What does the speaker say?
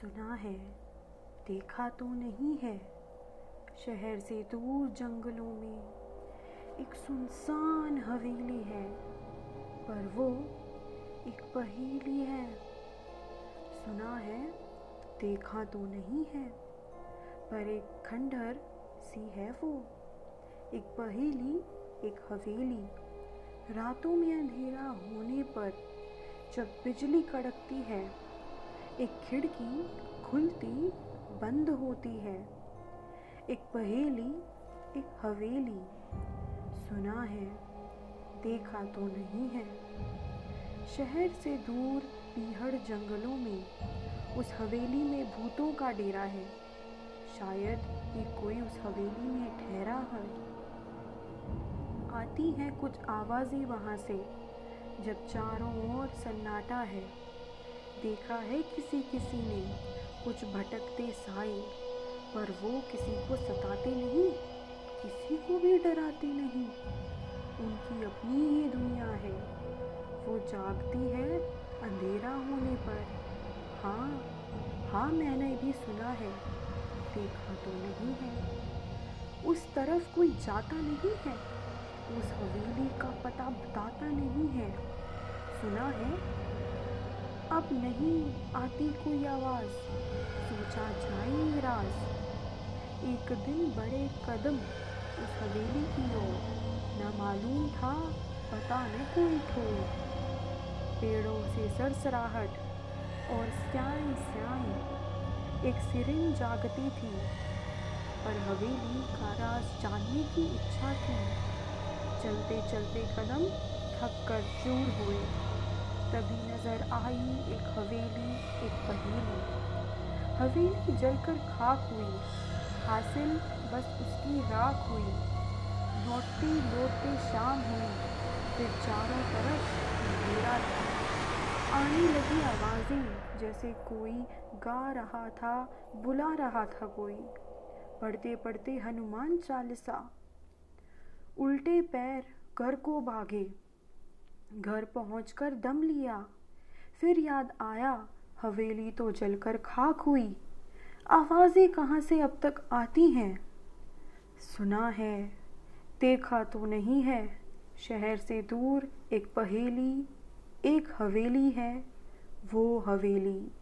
सुना है, देखा तो नहीं है, शहर से दूर जंगलों में एक सुनसान हवेली है, पर वो एक पहेली है। सुना है, देखा तो नहीं है, पर एक खंडहर सी है वो। एक पहेली, एक हवेली, रातों में अंधेरा होने पर जब बिजली कड़कती है एक खिड़की खुलती बंद होती है। एक पहेली, एक हवेली सुना है, देखा तो नहीं है। शहर से दूर पीहड़ जंगलों में, उस हवेली में भूतों का डेरा है। शायद ये कोई उस हवेली में ठहरा है। आती हैं कुछ आवाज़ें वहाँ से, जब चारों ओर सन्नाटा है। देखा है किसी किसी ने। कुछ भटकते साए, पर वो किसी को सताते नहीं, किसी को भी डराते नहीं। उनकी अपनी ही दुनिया है। वो जागती है अंधेरा होने पर। हाँ हाँ मैंने भी सुना है। देखा तो नहीं है। उस तरफ़ कोई जाता नहीं है। उस हवेली का पता बताता नहीं है। सुना है अब नहीं आती कोई आवाज़। सोचा जाए राज। एक दिन बड़े कदम उस हवेली की ओर। न मालूम था, पता न कोई ठोर। पेड़ों से सरसराहट और स्याई स्याई एक सिरिन जागती थी, पर हवेली का राज जानने की इच्छा थी। चलते चलते कदम थक कर चूर हुए। तभी नज़र आई एक हवेली, एक पहेली। हवेली जलकर खाक हुई। हासिल, बस उसकी राख हुई। लौटती, लौटते शाम हुई। फिर चारों तरफ़ अंधेरा था। आने लगी आवाज़ें, जैसे कोई गा रहा था, बुला रहा था कोई। पढ़ते पढ़ते हनुमान चालीसा। उल्टे पैर घर को भागे। घर पहुंचकर दम लिया। फिर याद आया, हवेली तो जलकर खाक हुई। आवाज़ें कहाँ से अब तक आती हैं? सुना है, देखा तो नहीं है। शहर से दूर एक पहेली, एक हवेली है, वो हवेली।